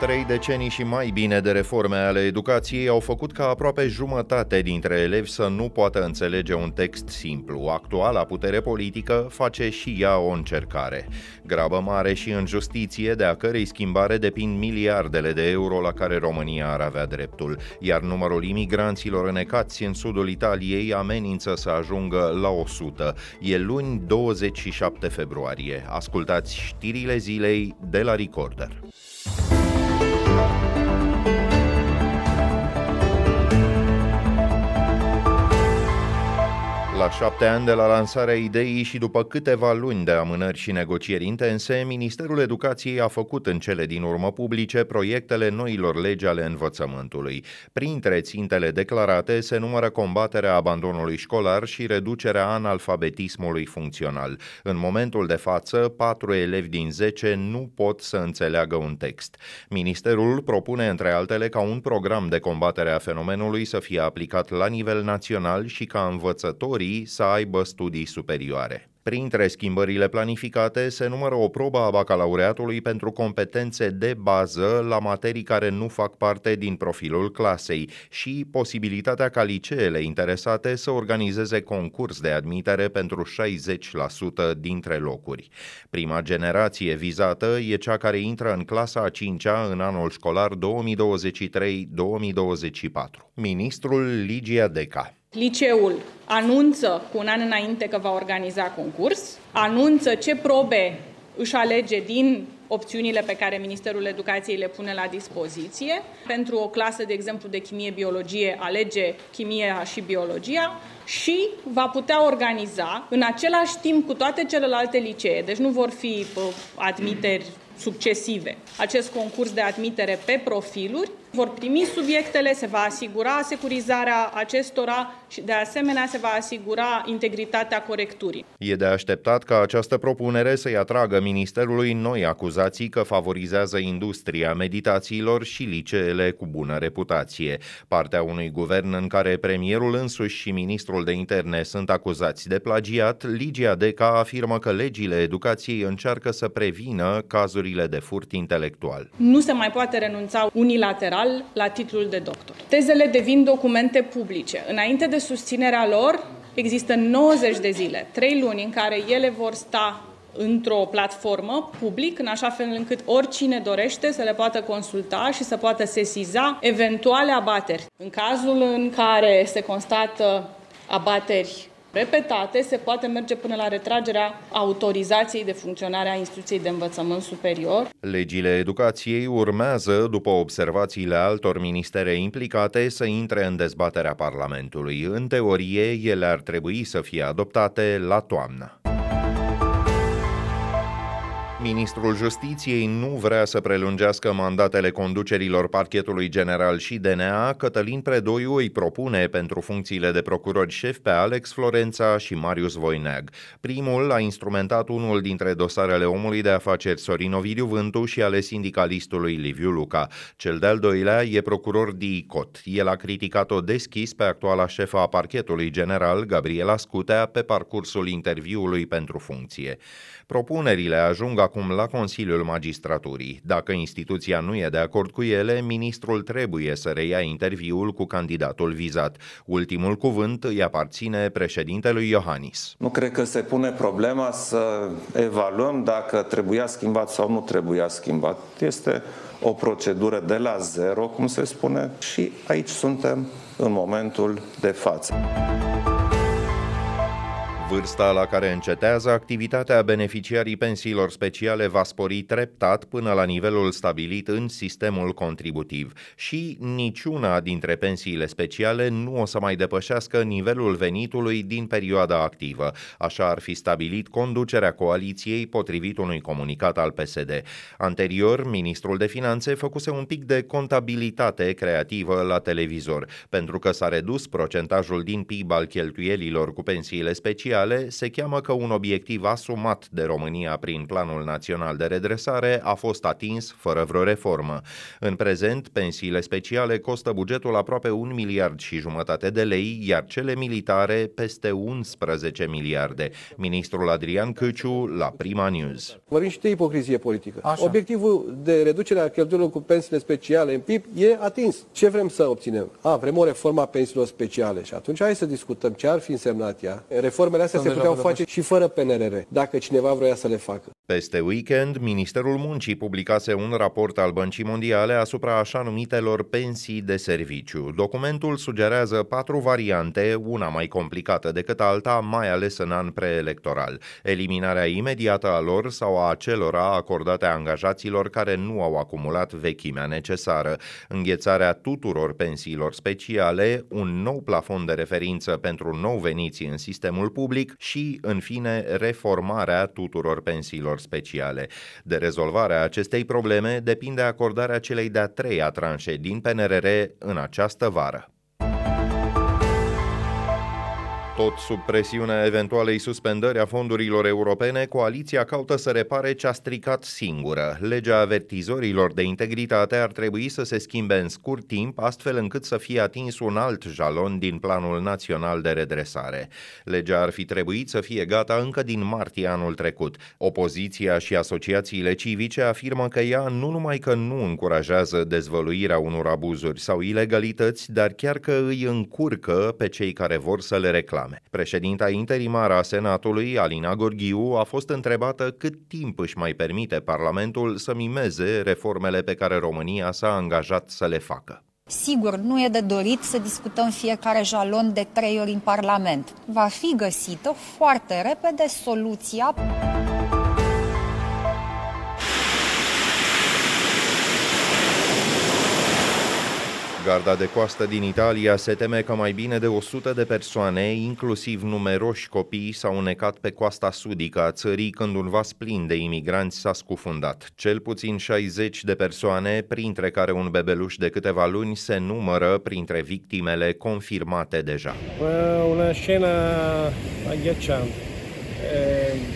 Trei decenii și mai bine de reforme ale educației au făcut ca aproape jumătate dintre elevi să nu poată înțelege un text simplu. Actuala putere politică face și ea o încercare. Grabă mare și în justiție, de a cărei schimbare depind miliardele de euro la care România ar avea dreptul, iar numărul imigranților înecați în sudul Italiei amenință să ajungă la 100. E luni 27 februarie. Ascultați știrile zilei de la Recorder. Thank you. La șapte ani de la lansarea ideii și după câteva luni de amânări și negocieri intense, Ministerul Educației a făcut în cele din urmă publice proiectele noilor legi ale învățământului. Printre țintele declarate se numără combaterea abandonului școlar și reducerea analfabetismului funcțional. În momentul de față, patru elevi din 10 nu pot să înțeleagă un text. Ministerul propune, între altele, ca un program de combatere a fenomenului să fie aplicat la nivel național și ca învățătorii să aibă studii superioare. Printre schimbările planificate se numără o probă a bacalaureatului pentru competențe de bază la materii care nu fac parte din profilul clasei și posibilitatea ca liceele interesate să organizeze concurs de admitere pentru 60% dintre locuri. Prima generație vizată e cea care intră în clasa a 5-a în anul școlar 2023-2024. Ministrul Ligia Deca Liceul anunță cu un an înainte că va organiza concurs, anunță ce probe își alege din opțiunile pe care Ministerul Educației le pune la dispoziție. Pentru o clasă, de exemplu, de chimie-biologie, alege chimia și biologia și va putea organiza în același timp cu toate celelalte licee, deci nu vor fi admiteri succesive, acest concurs de admitere pe profiluri, vor primi subiectele, se va asigura securizarea acestora și de asemenea se va asigura integritatea corecturii. E de așteptat ca această propunere să-i atragă Ministerului noi acuzații că favorizează industria meditațiilor și liceele cu bună reputație. Partea unui guvern în care premierul însuși și ministrul de interne sunt acuzați de plagiat, Ligia Deca afirmă că legile educației încearcă să prevină cazurile de furt intelectual. Nu se mai poate renunța unilateral general la titlul de doctor. Tezele devin documente publice. Înainte de susținerea lor, există 90 de zile, 3 luni în care ele vor sta într-o platformă public, în așa fel încât oricine dorește să le poată consulta și să poată sesiza eventuale abateri. În cazul în care se constată abateri repetate, se poate merge până la retragerea autorizației de funcționare a instituției de învățământ superior. Legile educației urmează, după observațiile altor ministere implicate, să intre în dezbaterea Parlamentului. În teorie, ele ar trebui să fie adoptate la toamnă. Ministrul Justiției nu vrea să prelungească mandatele conducerilor parchetului general și DNA, Cătălin Predoiu îi propune pentru funcțiile de procurori șef pe Alex Florența și Marius Voineag. Primul a instrumentat unul dintre dosarele omului de afaceri Sorin Ovidiu Vântu și ale sindicalistului Liviu Luca. Cel de-al doilea e procuror DICOT. El a criticat-o deschis pe actuala șefa a parchetului general, Gabriela Scutea, pe parcursul interviului pentru funcție. Propunerile ajung acum la Consiliul Magistraturii. Dacă instituția nu e de acord cu ele, ministrul trebuie să reia interviul cu candidatul vizat. Ultimul cuvânt îi aparține președintelui Iohannis. Nu cred că se pune problema să evaluăm dacă trebuia schimbat sau nu trebuia schimbat. Este o procedură de la zero, cum se spune, și aici suntem în momentul de față. Vârsta la care încetează activitatea beneficiarii pensiilor speciale va spori treptat până la nivelul stabilit în sistemul contributiv și niciuna dintre pensiile speciale nu o să mai depășească nivelul venitului din perioada activă. Așa ar fi stabilit conducerea coaliției potrivit unui comunicat al PSD. Anterior, ministrul de finanțe făcuse un pic de contabilitate creativă la televizor, pentru că s-a redus procentajul din PIB al cheltuielilor cu pensiile speciale speciale se cheamă că un obiectiv asumat de România prin Planul Național de Redresare a fost atins fără vreo reformă. În prezent, pensiile speciale costă bugetul aproape un miliard și jumătate de lei, iar cele militare peste 11 miliarde. Ministrul Adrian Căciu la Prima News. Vorbim și de ipocrizie politică. Așa. Obiectivul de reducere a cheltuielor cu pensiile speciale în PIB e atins. Ce vrem să obținem? A, vrem o reformă a pensiilor speciale și atunci hai să discutăm ce ar fi însemnat ea. Reformele astea se puteau face și fără PNRR, dacă cineva vrea să le facă. Peste weekend, Ministerul Muncii publicase un raport al Băncii Mondiale asupra așa numitelor pensii de serviciu. Documentul sugerează patru variante, una mai complicată decât alta, mai ales în an preelectoral. Eliminarea imediată a lor sau a acelora acordate angajaților care nu au acumulat vechimea necesară, înghețarea tuturor pensiilor speciale, un nou plafon de referință pentru nou veniți în sistemul public și, în fine, reformarea tuturor pensiilor speciale. De rezolvarea acestei probleme depinde acordarea celei de-a treia tranșe din PNRR în această vară. Tot sub presiunea eventualei suspendări a fondurilor europene, coaliția caută să repare ce a stricat singură. Legea avertizorilor de integritate ar trebui să se schimbe în scurt timp, astfel încât să fie atins un alt jalon din Planul Național de Redresare. Legea ar fi trebuit să fie gata încă din martie anul trecut. Opoziția și asociațiile civice afirmă că ea nu numai că nu încurajează dezvăluirea unor abuzuri sau ilegalități, dar chiar că îi încurcă pe cei care vor să le reclame reclame. Președinta interimară a Senatului, Alina Gorghiu, a fost întrebată cât timp își mai permite Parlamentul să mimeze reformele pe care România s-a angajat să le facă. Sigur, nu e de dorit să discutăm fiecare jalon de trei ori în Parlament. Va fi găsită foarte repede soluția. Garda de coastă din Italia se teme că mai bine de 100 de persoane, inclusiv numeroși copii, s-au necat pe coasta sudică a țării când un vas plin de imigranți s-a scufundat. Cel puțin 60 de persoane, printre care un bebeluș de câteva luni, se numără printre victimele confirmate deja. Una scena agghiacciante,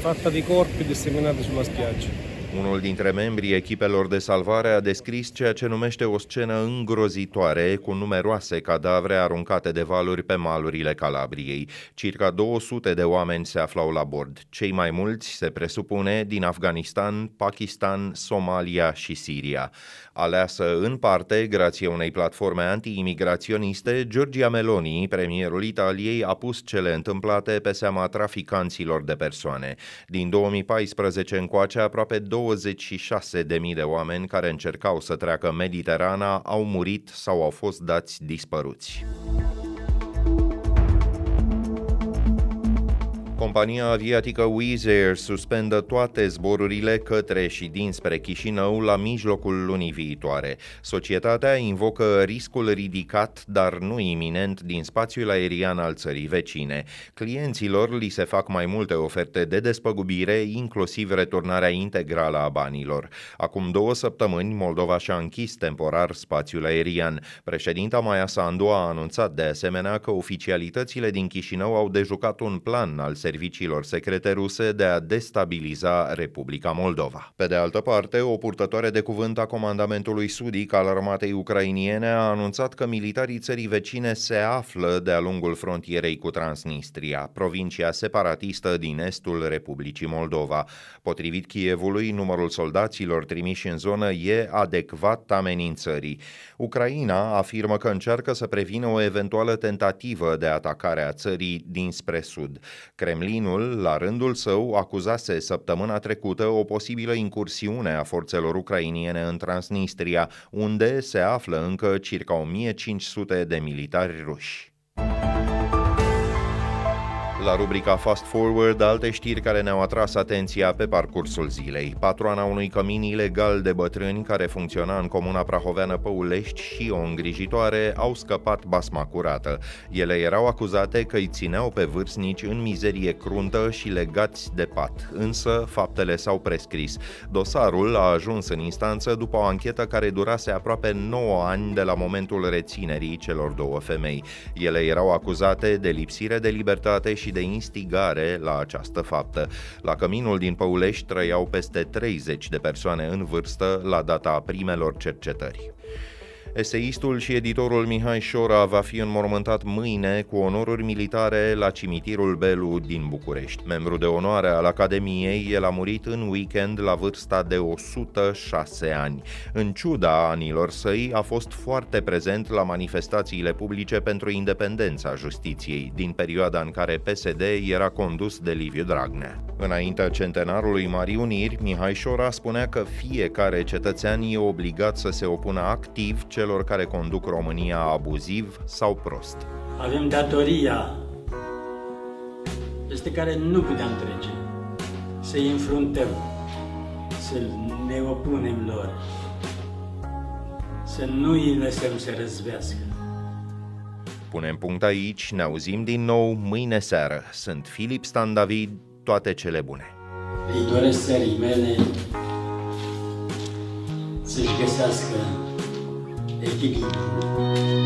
fatta di corpi disseminati sulla spiaggia. Unul dintre membrii echipelor de salvare a descris ceea ce numește o scenă îngrozitoare, cu numeroase cadavre aruncate de valuri pe malurile Calabriei. Circa 200 de oameni se aflau la bord. Cei mai mulți, se presupune, din Afganistan, Pakistan, Somalia și Siria. Aleasă în parte, grație unei platforme anti-imigraționiste, Giorgia Meloni, premierul Italiei, a pus cele întâmplate pe seama traficanților de persoane. Din 2014 încoace, aproape 26.000 de oameni care încercau să treacă Mediterana au murit sau au fost dați dispăruți. Compania aviatică Wizz Air suspendă toate zborurile către și dinspre Chișinău la mijlocul lunii viitoare. Societatea invocă riscul ridicat, dar nu iminent, din spațiul aerian al țării vecine. Clienților li se fac mai multe oferte de despăgubire, inclusiv returnarea integrală a banilor. Acum două săptămâni, Moldova și-a închis temporar spațiul aerian. Președinta Maia Sandu a anunțat de asemenea că oficialitățile din Chișinău au dejucat un plan al serviciilor secrete ruse de a destabiliza Republica Moldova. Pe de altă parte, o purtătoare de cuvânt a comandamentului sudic al armatei ucrainiene a anunțat că militarii țării vecine se află de-a lungul frontierei cu Transnistria, provincia separatistă din estul Republicii Moldova. Potrivit Kievului, numărul soldaților trimiși în zonă e adecvat amenințării. Ucraina afirmă că încearcă să prevină o eventuală tentativă de atacare a țării dinspre sud. Kremlinul, la rândul său, acuzase săptămâna trecută o posibilă incursiune a forțelor ucrainiene în Transnistria, unde se află încă circa 1500 de militari ruși. La rubrica Fast Forward, alte știri care ne-au atras atenția pe parcursul zilei. Patroana unui cămin ilegal de bătrâni care funcționa în comuna prahoveană Păulești și o îngrijitoare au scăpat basma curată. Ele erau acuzate că îi țineau pe vârstnici în mizerie cruntă și legați de pat, însă faptele s-au prescris. Dosarul a ajuns în instanță după o anchetă care durase aproape 9 ani de la momentul reținerii celor două femei. Ele erau acuzate de lipsire de libertate și și de instigare la această faptă. La căminul din Păulești trăiau peste 30 de persoane în vârstă la data primelor cercetări. Eseistul și editorul Mihai Șora va fi înmormântat mâine cu onoruri militare la cimitirul Belu din București. Membru de onoare al Academiei, el a murit în weekend la vârsta de 106 ani. În ciuda anilor săi, a fost foarte prezent la manifestațiile publice pentru independența justiției, din perioada în care PSD era condus de Liviu Dragnea. Înaintea centenarului Marii Uniri, Mihai Șora spunea că fiecare cetățean e obligat să se opună activ celor care conduc România abuziv sau prost. Avem datoria este care nu puteam trece, să-i înfruntăm, să ne opunem lor, să nu îi lăsăm să răzbească. Punem punct aici, ne auzim din nou mâine seară. Sunt Filip Stan David, toate cele bune. Îi doresc țării mele să-și găsească equilíbrio.